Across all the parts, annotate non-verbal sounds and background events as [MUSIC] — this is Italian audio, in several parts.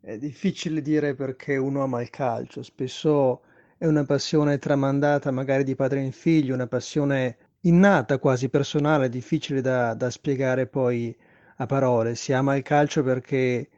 È difficile dire perché uno ama il calcio, spesso è una passione tramandata magari di padre in figlio, una passione innata, quasi personale, difficile da, da spiegare poi a parole. Si ama il calcio perché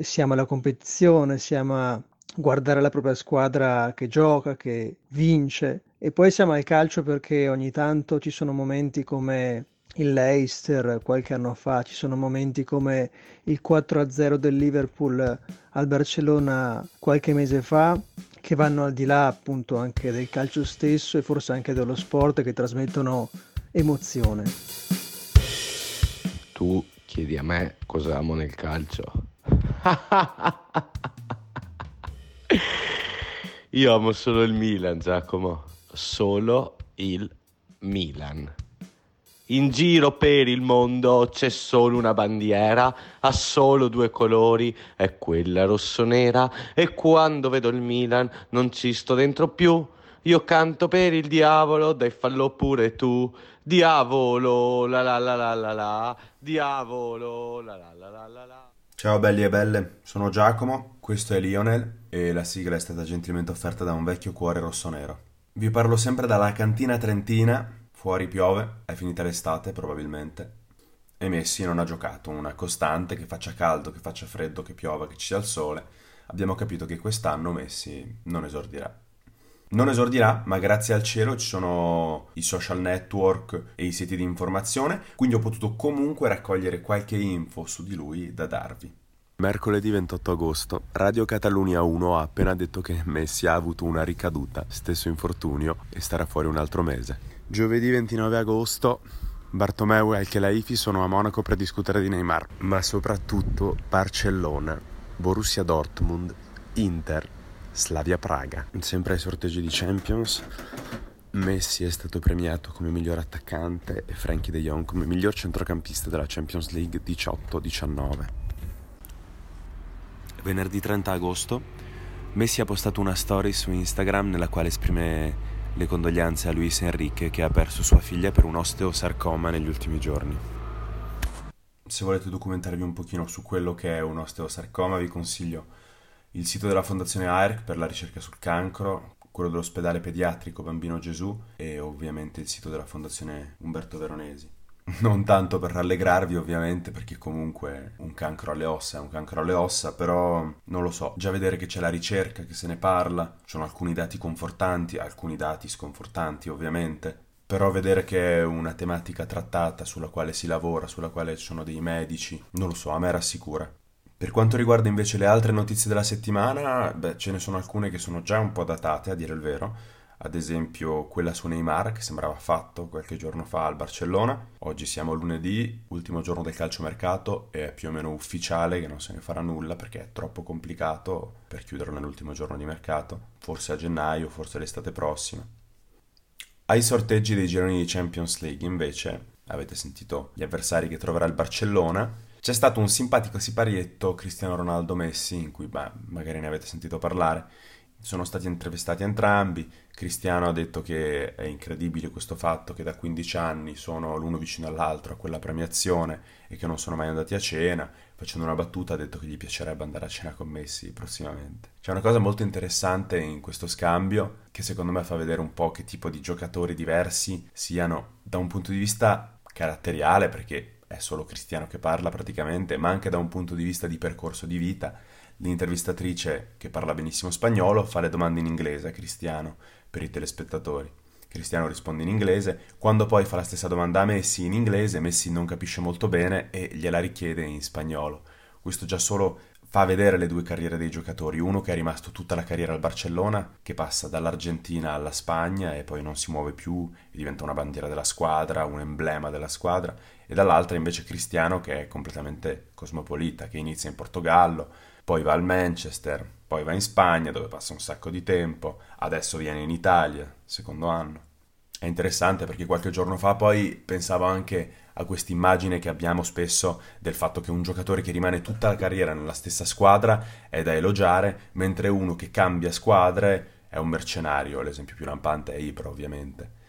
si ama la competizione, si ama guardare la propria squadra che gioca, che vince. E poi si ama il calcio perché ogni tanto ci sono momenti come il Leicester qualche anno fa, ci sono momenti come il 4-0 del Liverpool al Barcellona qualche mese fa, che vanno al di là appunto anche del calcio stesso e forse anche dello sport che trasmettono emozione. Tu chiedi a me cosa amo nel calcio. [LAUGHS] Io amo solo il Milan, Giacomo. Solo il Milan. In giro per il mondo c'è solo una bandiera, ha solo due colori, è quella rossonera. E quando vedo il Milan non ci sto dentro più. Io canto per il diavolo, dai fallo pure tu. Diavolo, la la la la la la. Diavolo, la la la la la la. Ciao belli e belle, sono Giacomo, questo è Lionel e la sigla è stata gentilmente offerta da un vecchio cuore rossonero. Vi parlo sempre dalla cantina trentina Fuori piove, è finita l'estate probabilmente. E Messi non ha giocato, una costante che faccia caldo, che faccia freddo, che piova, che ci sia il sole. Abbiamo capito che quest'anno Messi non esordirà. Non esordirà, ma grazie al cielo ci sono i social network e i siti di informazione, quindi ho potuto comunque raccogliere qualche info su di lui da darvi. Mercoledì 28 agosto, Radio Catalunya 1 ha appena detto che Messi ha avuto una ricaduta, stesso infortunio, e starà fuori un altro mese. Giovedì 29 agosto Bartomeu e Al-Khelaifi sono a Monaco per discutere di Neymar, ma soprattutto Barcellona, Borussia Dortmund, Inter, Slavia Praga. Sempre ai sorteggi di Champions, Messi è stato premiato come miglior attaccante e Frankie de Jong come miglior centrocampista della Champions League 18-19. Venerdì 30 agosto, Messi ha postato una story su Instagram nella quale esprime le condoglianze a Luis Enrique che ha perso sua figlia per un osteosarcoma negli ultimi giorni. Se volete documentarvi un pochino su quello che è un osteosarcoma vi consiglio il sito della Fondazione AERC per la ricerca sul cancro, quello dell'ospedale pediatrico Bambino Gesù e ovviamente il sito della Fondazione Umberto Veronesi. Non tanto per rallegrarvi ovviamente perché comunque un cancro alle ossa è un cancro alle ossa, però non lo so, già vedere che c'è la ricerca, che se ne parla, ci sono alcuni dati confortanti, alcuni dati sconfortanti ovviamente, però vedere che è una tematica trattata sulla quale si lavora, sulla quale ci sono dei medici, non lo so, a me rassicura. Per quanto riguarda invece le altre notizie della settimana, beh, ce ne sono alcune che sono già un po' datate, a dire il vero, ad esempio quella su Neymar che sembrava fatto qualche giorno fa al Barcellona. Oggi siamo lunedì, ultimo giorno del calciomercato è più o meno ufficiale che non se ne farà nulla perché è troppo complicato per chiuderlo nell'ultimo giorno di mercato, forse a gennaio, forse l'estate prossima. Ai sorteggi dei gironi di Champions League invece, avete sentito gli avversari che troverà il Barcellona, c'è stato un simpatico siparietto Cristiano Ronaldo Messi in cui beh, magari ne avete sentito parlare sono stati intervistati entrambi. Cristiano ha detto che è incredibile questo fatto che da 15 anni sono l'uno vicino all'altro a quella premiazione e che non sono mai andati a cena. Facendo una battuta ha detto che gli piacerebbe andare a cena con Messi prossimamente. C'è una cosa molto interessante in questo scambio che secondo me fa vedere un po' che tipo di giocatori diversi siano da un punto di vista caratteriale perché è solo Cristiano che parla praticamente, ma anche da un punto di vista di percorso di vita L'intervistatrice, che parla benissimo spagnolo, fa le domande in inglese a Cristiano per i telespettatori. Cristiano risponde in inglese, quando poi fa la stessa domanda a Messi in inglese, Messi non capisce molto bene e gliela richiede in spagnolo. Questo già solo fa vedere le due carriere dei giocatori, uno che è rimasto tutta la carriera al Barcellona, che passa dall'Argentina alla Spagna e poi non si muove più e diventa una bandiera della squadra, un emblema della squadra, e dall'altra invece Cristiano che è completamente cosmopolita, che inizia in Portogallo, poi va al Manchester, poi va in Spagna dove passa un sacco di tempo, adesso viene in Italia, secondo anno. È interessante perché qualche giorno fa poi pensavo anche a questa immagine che abbiamo spesso del fatto che un giocatore che rimane tutta la carriera nella stessa squadra è da elogiare, mentre uno che cambia squadre è un mercenario, l'esempio più lampante è Ibra ovviamente.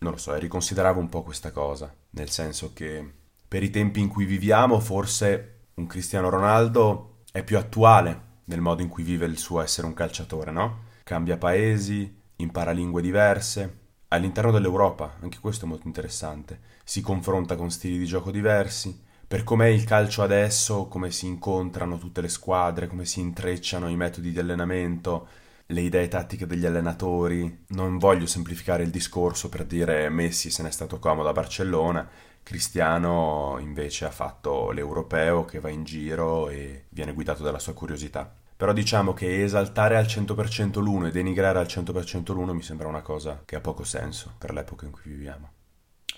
Non lo so, riconsideravo un po' questa cosa, nel senso che per i tempi in cui viviamo forse un Cristiano Ronaldo è più attuale nel modo in cui vive il suo essere un calciatore, no? Cambia paesi, impara lingue diverse, all'interno dell'Europa, anche questo è molto interessante, si confronta con stili di gioco diversi, per com'è il calcio adesso, come si incontrano tutte le squadre, come si intrecciano i metodi di allenamento, le idee tattiche degli allenatori. Non voglio semplificare il discorso per dire Messi se n'è stato comodo a Barcellona, Cristiano invece ha fatto l'europeo che va in giro e viene guidato dalla sua curiosità. Però diciamo che esaltare al 100% l'uno e denigrare al 100% l'uno mi sembra una cosa che ha poco senso per l'epoca in cui viviamo.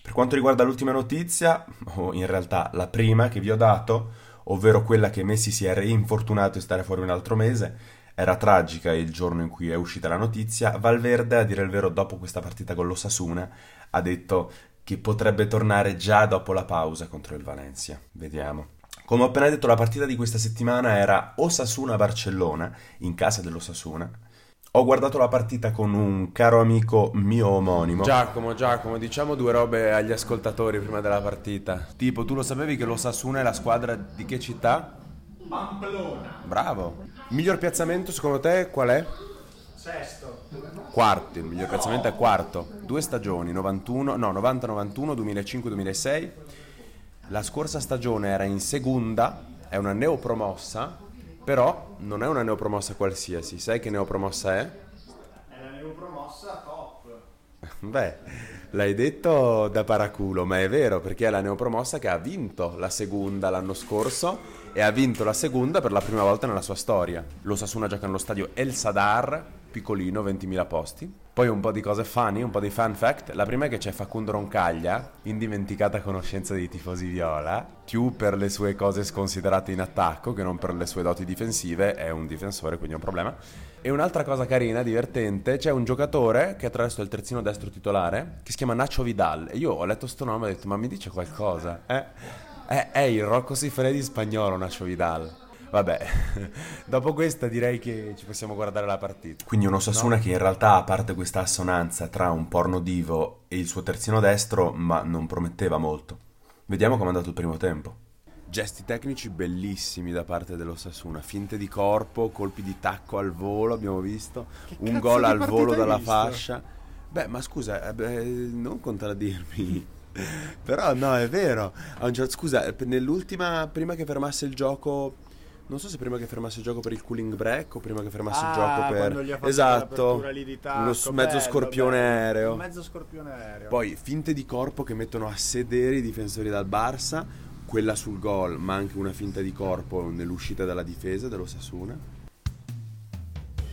Per quanto riguarda l'ultima notizia, [LAUGHS] o in realtà la prima che vi ho dato, ovvero quella che Messi si è reinfortunato e stare fuori un altro mese, era tragica il giorno in cui è uscita la notizia, Valverde, a dire il vero, dopo questa partita con l'Osasuna, ha detto che potrebbe tornare già dopo la pausa contro il Valencia. Vediamo. Come ho appena detto, la partita di questa settimana era Osasuna-Barcellona, in casa dell'Osasuna. Ho guardato la partita con un caro amico mio omonimo. Giacomo, Giacomo, diciamo due robe agli ascoltatori prima della partita. Tipo, tu lo sapevi che l'Osasuna è la squadra di che città? Pamplona. Bravo. Miglior piazzamento secondo te qual è? Sesto. Quarto, il miglior piazzamento è quarto. Due stagioni, 91, no, 90-91, 2005-2006. La scorsa stagione era in seconda, è una neopromossa, però non è una neopromossa qualsiasi. Sai che neopromossa è? È la neopromossa top. [LAUGHS] Beh, l'hai detto da paraculo, ma è vero perché è la neopromossa che ha vinto la seconda l'anno scorso e ha vinto la seconda per la prima volta nella sua storia. Lo Sasuna gioca nello stadio El Sadar, piccolino, 20.000 posti. Poi un po' di cose funny, un po' di fun fact. La prima è che c'è Facundo Roncaglia, indimenticata conoscenza dei tifosi viola, più per le sue cose sconsiderate in attacco che non per le sue doti difensive, è un difensore quindi è un problema. E un'altra cosa carina, divertente, c'è un giocatore che attraverso il terzino destro titolare, che si chiama Nacho Vidal. E io ho letto sto nome e ho detto, ma mi dice qualcosa? Eh? È, è il Rocco Siffredi spagnolo Nacho Vidal. Vabbè, [LAUGHS] dopo questa direi che ci possiamo guardare la partita. Quindi un Osasuna che in realtà, a parte questa assonanza tra un porno divo e il suo terzino destro, ma non prometteva molto. Vediamo com'è andato il primo tempo. Gesti tecnici bellissimi da parte dell'Osasuna, finte di corpo, colpi di tacco al volo, abbiamo visto, un gol al volo dalla visto? fascia. Beh, ma scusa, eh, beh, non contraddirmi. [LAUGHS] Però no, è vero. Certo, scusa, nell'ultima, prima che fermasse il gioco non so se prima che fermasse il gioco per il cooling break o prima che fermasse ah, il gioco per esatto tacco, uno bello, mezzo scorpione bello. aereo. Un mezzo scorpione aereo. Poi finte di corpo che mettono a sedere i difensori dal Barça, quella sul gol, ma anche una finta di corpo nell'uscita dalla difesa dello Sasuna.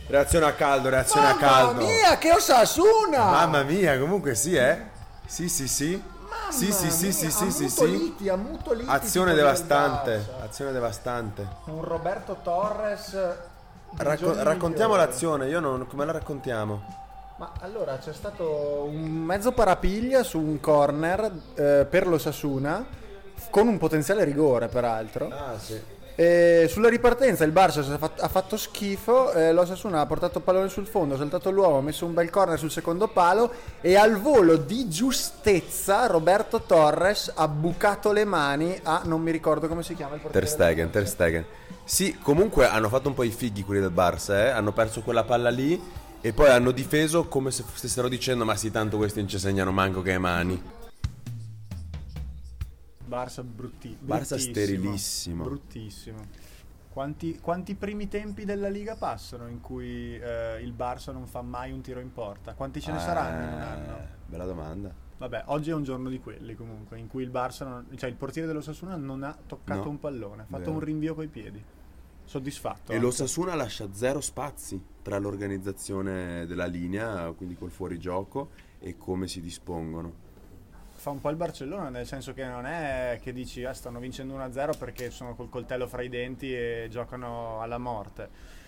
Reazione a caldo, reazione Mamma a caldo. Mamma mia, che Osasuna! Mamma mia, comunque sì, eh. Sì, sì, sì. Sì, sì, sì, sì, sì, sì, sì. Azione devastante, azione devastante. Un Roberto Torres. Racco- raccontiamo l'azione, io non come la raccontiamo? Ma allora c'è stato un mezzo parapiglia su un corner eh, per lo Sasuna con un potenziale rigore peraltro. Ah, sì. E sulla ripartenza il Barça ha fatto schifo, eh, l'Osasuna ha portato il pallone sul fondo, ha saltato l'uomo, ha messo un bel corner sul secondo palo e al volo di giustezza Roberto Torres ha bucato le mani a non mi ricordo come si chiama il portiere. Ter Stegen, Ter Stegen. Sì, comunque hanno fatto un po' i fighi quelli del Barça, eh? hanno perso quella palla lì e poi hanno difeso come se stessero dicendo ma sì tanto questi non ci segnano manco che mani. Barça brutti, Barça sterilissimo. Bruttissimo. Quanti, quanti, primi tempi della Liga passano in cui eh, il Barça non fa mai un tiro in porta? Quanti ce ne eh, saranno in un anno? Bella domanda. Vabbè, oggi è un giorno di quelli comunque, in cui il Barça, non, cioè il portiere dello Sasuna non ha toccato no, un pallone, ha fatto vero. un rinvio coi piedi. Soddisfatto. E anche. lo Sasuna lascia zero spazi tra l'organizzazione della linea, quindi col fuorigioco, e come si dispongono fa un po' il Barcellona, nel senso che non è che dici ah, stanno vincendo 1-0 perché sono col coltello fra i denti e giocano alla morte.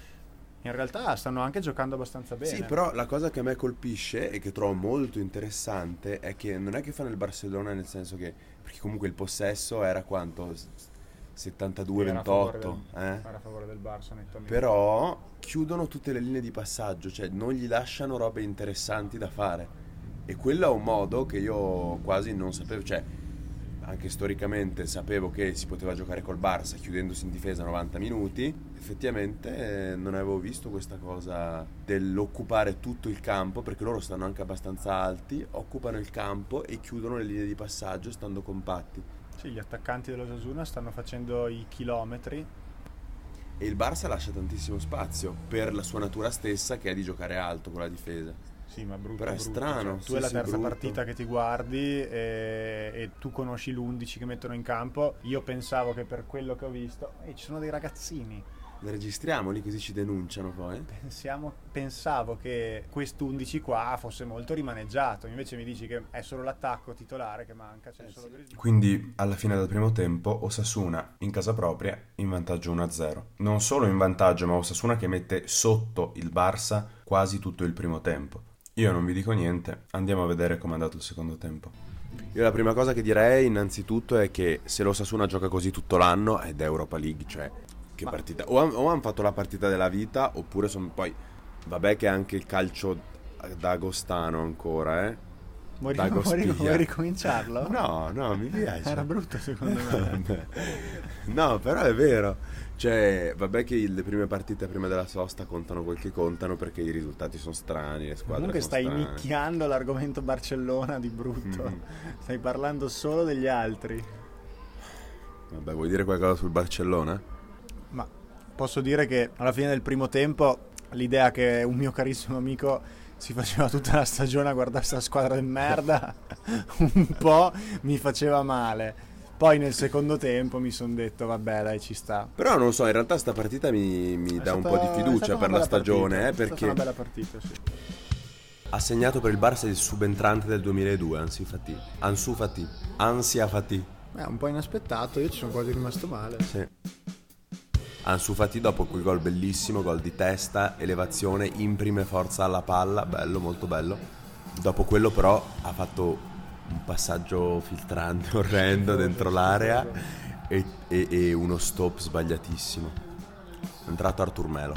In realtà stanno anche giocando abbastanza bene. Sì, però la cosa che a me colpisce e che trovo molto interessante è che non è che fanno il Barcellona nel senso che perché comunque il possesso era quanto 72-28, eh? era a favore del Barça nettamente. Però chiudono tutte le linee di passaggio, cioè non gli lasciano robe interessanti da fare. E quello è un modo che io quasi non sapevo, cioè anche storicamente sapevo che si poteva giocare col Barça chiudendosi in difesa 90 minuti, effettivamente eh, non avevo visto questa cosa dell'occupare tutto il campo, perché loro stanno anche abbastanza alti, occupano il campo e chiudono le linee di passaggio stando compatti. Sì, gli attaccanti dello Sasuna stanno facendo i chilometri. E il Barça lascia tantissimo spazio per la sua natura stessa che è di giocare alto con la difesa. Sì, ma brutto. Però è brutto. strano, Cioè, tu sì, è la sì, terza brutto. partita che ti guardi e, e tu conosci l'11 che mettono in campo. Io pensavo che per quello che ho visto, "Ehi, ci sono dei ragazzini. Le registriamo lì così ci denunciano poi. Pensiamo- pensavo che quest'undici qua fosse molto rimaneggiato. Invece mi dici che è solo l'attacco titolare che manca. C'è solo Griezmann. Quindi alla fine del primo tempo Osasuna in casa propria in vantaggio 1-0. Non solo in vantaggio, ma Osasuna che mette sotto il Barça quasi tutto il primo tempo. Io non vi dico niente, andiamo a vedere com'è andato il secondo tempo. Io la prima cosa che direi innanzitutto è che se lo Sasuna gioca così tutto l'anno ed è Europa League, cioè che partita. O, han- o hanno fatto la partita della vita oppure sono poi... Vabbè che anche il calcio da agostano ancora, eh. Vuoi, [LAUGHS] vuoi- vuoi ricominciarlo? No, no, mi piace. Era brutto secondo me. [LAUGHS] no, però è vero. Cioè, vabbè che le prime partite prima della sosta contano quel che contano perché i risultati sono strani, le squadre Comunque stai strane. nicchiando l'argomento Barcellona di brutto. Mhm. Stai parlando solo degli altri. Vabbè, vuoi dire qualcosa sul Barcellona? Ma posso dire che alla fine del primo tempo l'idea che un mio carissimo amico si faceva tutta la stagione a guardare questa squadra di merda [LAUGHS] un po' mi faceva male. Poi nel secondo tempo mi sono detto vabbè dai ci sta. Però non so, in realtà sta partita mi, mi dà un stata- po' di fiducia per la stagione, partita, eh, È stata perché una bella partita, sì. ha segnato per il Barça il subentrante del 2002, Ansu Fati. Ansu Fati. Ansia Fati. È un po' inaspettato, io ci sono quasi rimasto male. Sì. Ansu Fati dopo quel gol bellissimo, gol di testa, elevazione, imprime forza alla palla, bello, molto bello. Dopo quello però ha fatto un passaggio filtrante [LAUGHS] orrendo dentro l'area e, e- e uno stop sbagliatissimo. È entrato Artur Melo.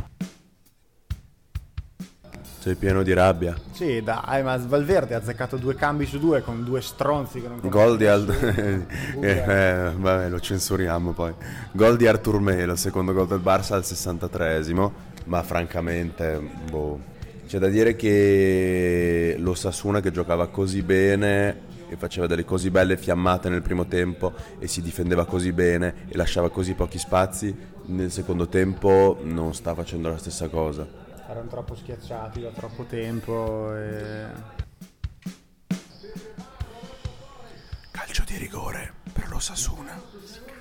Sei pieno di rabbia. Sì, dai, ma Valverde ha azzeccato due cambi su due con due stronzi che non Gol di Al... conoscono [LAUGHS] eh, vabbè, lo censuriamo poi. Gol di Artur Melo, secondo gol del Barça al 63esimo, ma francamente, boh. C'è da dire che lo Sasuna che giocava così bene e faceva delle così belle fiammate nel primo tempo e si difendeva così bene e lasciava così pochi spazi, nel secondo tempo non sta facendo la stessa cosa. Erano troppo schiacciati da troppo tempo e... Calcio di rigore per l'Osasuna.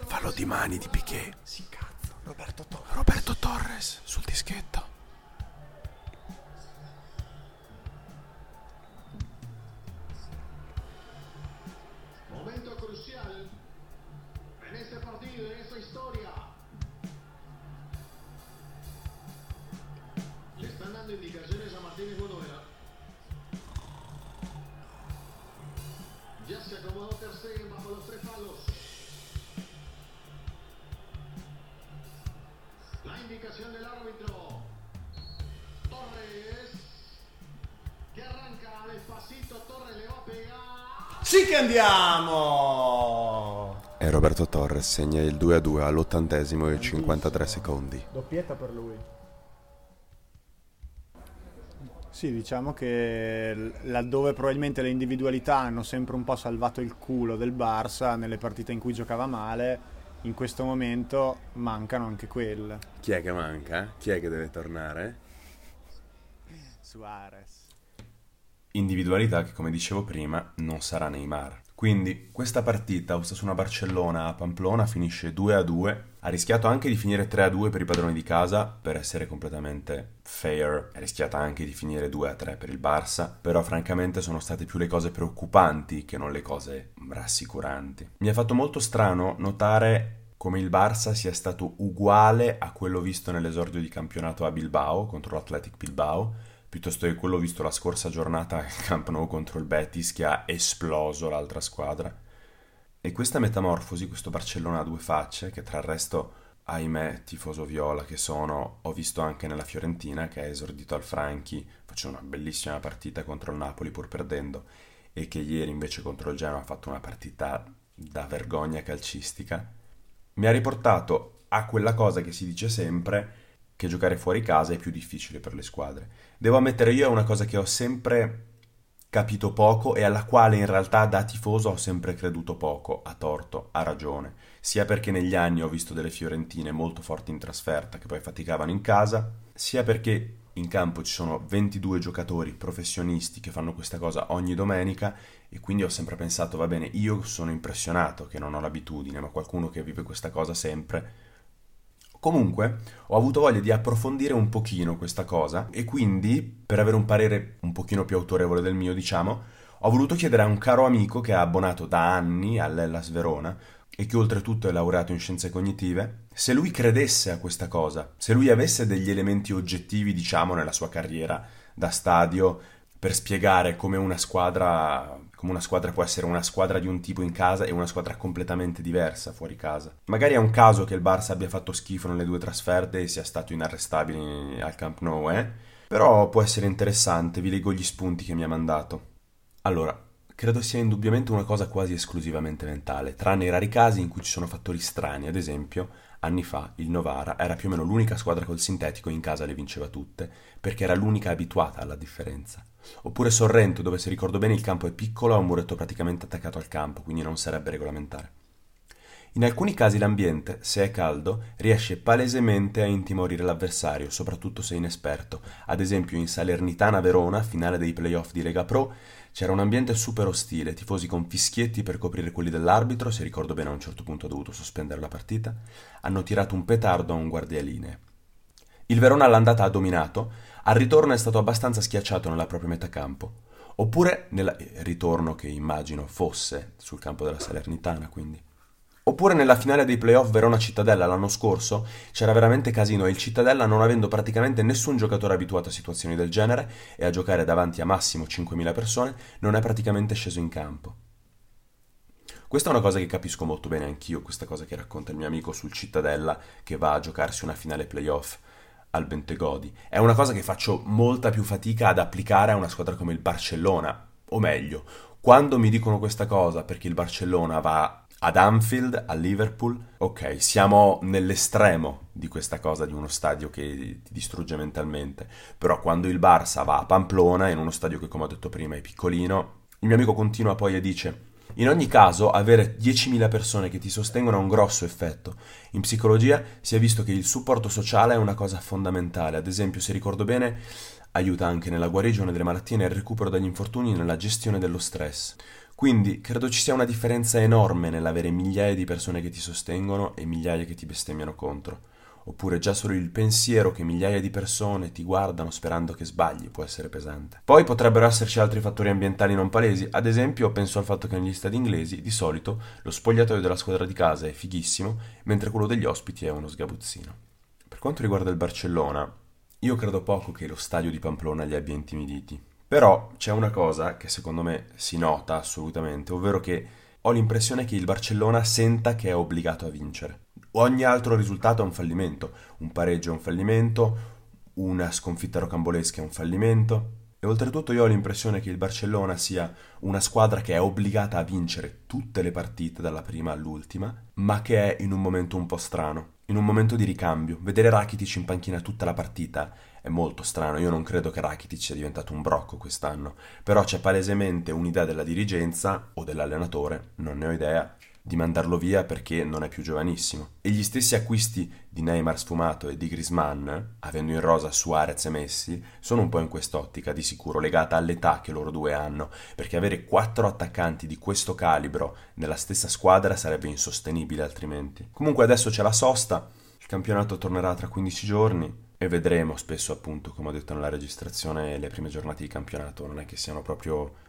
Fallo di mani di Piquet. Roberto Torres. Roberto Torres sul dischetto. Indicación del árbitro. Torres. Que arranca despacito. Torres le va a pegar. Sì che andiamo! E Roberto Torres segna il 2-2 all'ottantesimo e 53 secondi. Doppietta per lui. Sì, diciamo che laddove probabilmente le individualità hanno sempre un po' salvato il culo del Barça nelle partite in cui giocava male, in questo momento mancano anche quelle. Chi è che manca? Chi è che deve tornare? Suarez. Individualità che, come dicevo prima, non sarà Neymar. Quindi questa partita Osasuna-Barcellona a Pamplona finisce 2-2. Ha rischiato anche di finire 3-2 per i padroni di casa, per essere completamente fair. Ha rischiata anche di finire 2-3 per il Barça, però francamente sono state più le cose preoccupanti che non le cose rassicuranti. Mi ha fatto molto strano notare come il Barça sia stato uguale a quello visto nell'esordio di campionato a Bilbao contro l'Athletic Bilbao, piuttosto che quello visto la scorsa giornata al Camp Nou contro il Betis che ha esploso l'altra squadra. E questa metamorfosi, questo Barcellona a due facce, che tra il resto, ahimè, tifoso viola che sono, ho visto anche nella Fiorentina, che ha esordito al Franchi, facendo una bellissima partita contro il Napoli pur perdendo, e che ieri invece contro il Genoa ha fatto una partita da vergogna calcistica, mi ha riportato a quella cosa che si dice sempre che giocare fuori casa è più difficile per le squadre. Devo ammettere, io è una cosa che ho sempre capito poco e alla quale in realtà da tifoso ho sempre creduto poco, a torto, a ragione, sia perché negli anni ho visto delle fiorentine molto forti in trasferta che poi faticavano in casa, sia perché in campo ci sono 22 giocatori professionisti che fanno questa cosa ogni domenica e quindi ho sempre pensato, va bene, io sono impressionato che non ho l'abitudine, ma qualcuno che vive questa cosa sempre. Comunque, ho avuto voglia di approfondire un pochino questa cosa e quindi, per avere un parere un pochino più autorevole del mio, diciamo, ho voluto chiedere a un caro amico che è abbonato da anni all'Ellas Verona e che oltretutto è laureato in scienze cognitive, se lui credesse a questa cosa, se lui avesse degli elementi oggettivi, diciamo, nella sua carriera da stadio per spiegare come una squadra come una squadra può essere una squadra di un tipo in casa e una squadra completamente diversa fuori casa. Magari è un caso che il Barça abbia fatto schifo nelle due trasferte e sia stato inarrestabile al Camp Nou, eh? Però può essere interessante, vi leggo gli spunti che mi ha mandato. Allora, credo sia indubbiamente una cosa quasi esclusivamente mentale, tranne i rari casi in cui ci sono fattori strani, ad esempio, anni fa il Novara era più o meno l'unica squadra col sintetico in casa le vinceva tutte, perché era l'unica abituata alla differenza. Oppure Sorrento, dove se ricordo bene il campo è piccolo, ha un muretto praticamente attaccato al campo, quindi non sarebbe regolamentare. In alcuni casi l'ambiente, se è caldo, riesce palesemente a intimorire l'avversario, soprattutto se inesperto. Ad esempio in Salernitana Verona, finale dei playoff di Lega Pro, c'era un ambiente super ostile, tifosi con fischietti per coprire quelli dell'arbitro, se ricordo bene a un certo punto ha dovuto sospendere la partita, hanno tirato un petardo a un guardialinee. Il Verona all'andata ha dominato, al ritorno è stato abbastanza schiacciato nella propria metà campo. Oppure nel ritorno che immagino fosse sul campo della Salernitana, quindi. Oppure nella finale dei playoff Verona-Cittadella l'anno scorso c'era veramente casino e il Cittadella non avendo praticamente nessun giocatore abituato a situazioni del genere e a giocare davanti a massimo 5.000 persone non è praticamente sceso in campo. Questa è una cosa che capisco molto bene anch'io, questa cosa che racconta il mio amico sul Cittadella che va a giocarsi una finale playoff al Bentegodi. È una cosa che faccio molta più fatica ad applicare a una squadra come il Barcellona, o meglio, quando mi dicono questa cosa perché il Barcellona va ad Anfield, a Liverpool, ok, siamo nell'estremo di questa cosa di uno stadio che ti distrugge mentalmente, però quando il Barça va a Pamplona, in uno stadio che come ho detto prima è piccolino, il mio amico continua poi e dice in ogni caso, avere 10.000 persone che ti sostengono ha un grosso effetto. In psicologia si è visto che il supporto sociale è una cosa fondamentale. Ad esempio, se ricordo bene, aiuta anche nella guarigione delle malattie, nel recupero dagli infortuni e nella gestione dello stress. Quindi credo ci sia una differenza enorme nell'avere migliaia di persone che ti sostengono e migliaia che ti bestemmiano contro. Oppure già solo il pensiero che migliaia di persone ti guardano sperando che sbagli può essere pesante. Poi potrebbero esserci altri fattori ambientali non palesi, ad esempio penso al fatto che negli stadi inglesi di solito lo spogliatoio della squadra di casa è fighissimo, mentre quello degli ospiti è uno sgabuzzino. Per quanto riguarda il Barcellona, io credo poco che lo stadio di Pamplona li abbia intimiditi. Però c'è una cosa che secondo me si nota assolutamente, ovvero che ho l'impressione che il Barcellona senta che è obbligato a vincere. Ogni altro risultato è un fallimento, un pareggio è un fallimento, una sconfitta rocambolesca è un fallimento. E oltretutto io ho l'impressione che il Barcellona sia una squadra che è obbligata a vincere tutte le partite dalla prima all'ultima, ma che è in un momento un po' strano, in un momento di ricambio. Vedere Rakitic in panchina tutta la partita è molto strano, io non credo che Rakitic sia diventato un brocco quest'anno, però c'è palesemente un'idea della dirigenza o dell'allenatore, non ne ho idea, di mandarlo via perché non è più giovanissimo. E gli stessi acquisti di Neymar sfumato e di Grisman, avendo in rosa Suarez e Messi, sono un po' in quest'ottica, di sicuro legata all'età che loro due hanno, perché avere quattro attaccanti di questo calibro nella stessa squadra sarebbe insostenibile altrimenti. Comunque adesso c'è la sosta, il campionato tornerà tra 15 giorni, e vedremo spesso appunto come ho detto nella registrazione le prime giornate di campionato non è che siano proprio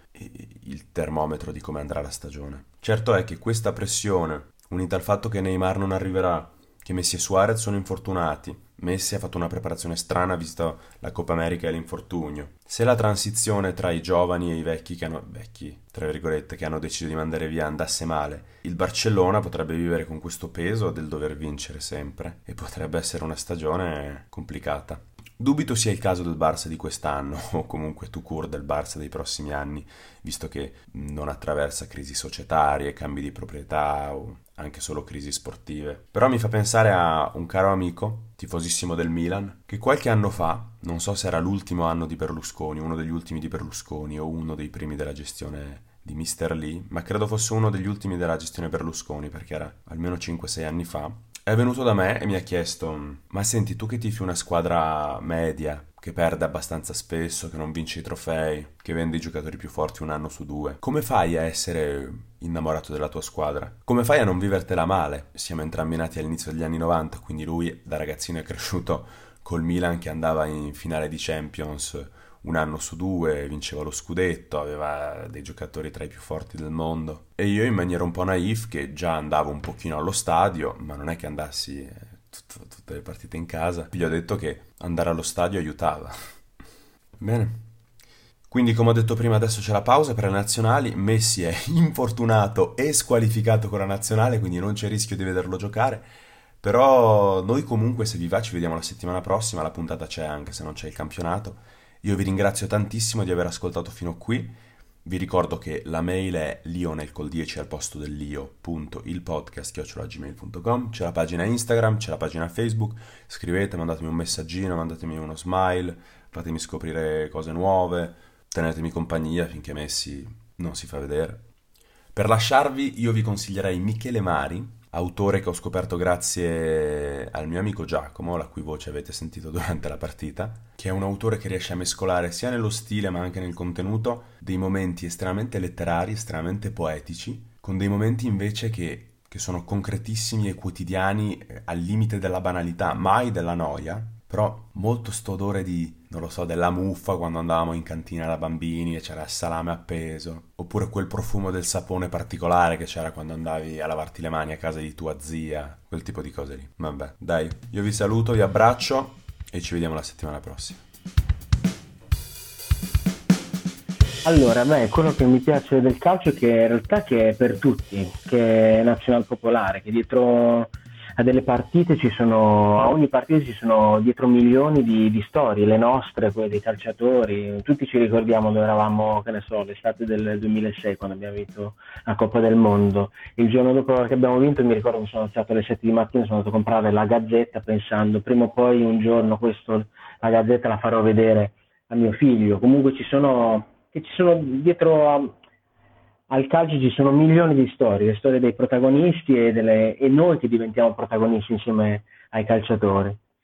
il termometro di come andrà la stagione certo è che questa pressione unita al fatto che Neymar non arriverà che Messi e Suarez sono infortunati Messi ha fatto una preparazione strana vista la Coppa America e l'infortunio. Se la transizione tra i giovani e i vecchi che hanno, vecchi, tra virgolette, che hanno deciso di mandare via andasse male, il Barcellona potrebbe vivere con questo peso del dover vincere sempre e potrebbe essere una stagione complicata. Dubito sia il caso del Barça di quest'anno, [LAUGHS] o comunque tu cur del Barça dei prossimi anni, visto che non attraversa crisi societarie, cambi di proprietà o anche solo crisi sportive. Però mi fa pensare a un caro amico, tifosissimo del Milan, che qualche anno fa, non so se era l'ultimo anno di Berlusconi, uno degli ultimi di Berlusconi o uno dei primi della gestione di Mr. Lee, ma credo fosse uno degli ultimi della gestione Berlusconi, perché era almeno 5-6 anni fa, è venuto da me e mi ha chiesto: Ma senti, tu che tifi una squadra media, che perde abbastanza spesso, che non vince i trofei, che vende i giocatori più forti un anno su due, come fai a essere innamorato della tua squadra? Come fai a non vivertela male? Siamo entrambi nati all'inizio degli anni 90, quindi lui da ragazzino è cresciuto col Milan che andava in finale di Champions un anno su due, vinceva lo scudetto, aveva dei giocatori tra i più forti del mondo. E io in maniera un po' naif, che già andavo un pochino allo stadio, ma non è che andassi eh, tut- tutte le partite in casa, gli ho detto che andare allo stadio aiutava. [LAUGHS] Bene. Quindi, come ho detto prima, adesso c'è la pausa per le nazionali. Messi è [LAUGHS] infortunato e squalificato con la nazionale, quindi non c'è rischio di vederlo giocare. Però noi comunque, se vi va, ci vediamo la settimana prossima. La puntata c'è anche se non c'è il campionato. Io vi ringrazio tantissimo di aver ascoltato fino qui. Vi ricordo che la mail è lionel col 10 al posto dell'io.ilpodcast.gmail.com C'è la pagina Instagram, c'è la pagina Facebook. Scrivete, mandatemi un messaggino, mandatemi uno smile, fatemi scoprire cose nuove, tenetemi compagnia finché Messi non si fa vedere. Per lasciarvi io vi consiglierei Michele Mari, autore che ho scoperto grazie al mio amico Giacomo, la cui voce avete sentito [LAUGHS] durante la partita, che è un autore che riesce a mescolare sia nello stile ma anche nel contenuto dei momenti estremamente letterari, estremamente poetici, con dei momenti invece che, che sono concretissimi e quotidiani eh, al limite della banalità, mai della noia, però molto sto odore di, non lo so, della muffa quando andavamo in cantina da bambini e c'era il salame appeso, oppure quel profumo del sapone particolare che c'era quando andavi a lavarti le mani a casa di tua zia, quel tipo di cose lì. Vabbè, dai, io vi saluto, vi abbraccio e ci vediamo la settimana prossima. Allora, beh, quello che mi piace del calcio è che in realtà che è per tutti, che è nazional popolare, che dietro a delle partite ci sono, a ogni partita ci sono dietro milioni di, di storie, le nostre, quelle dei calciatori, tutti ci ricordiamo dove eravamo, che ne so, l'estate del 2006 quando abbiamo vinto la Coppa del Mondo. Il giorno dopo che abbiamo vinto mi ricordo che sono alzato alle 7 di mattina sono andato a comprare la Gazzetta pensando prima o poi un giorno questo, la Gazzetta la farò vedere a mio figlio. Comunque ci sono, ci sono dietro a, al calcio ci sono milioni di storie, storie dei protagonisti e, delle, e noi che diventiamo protagonisti insieme ai calciatori.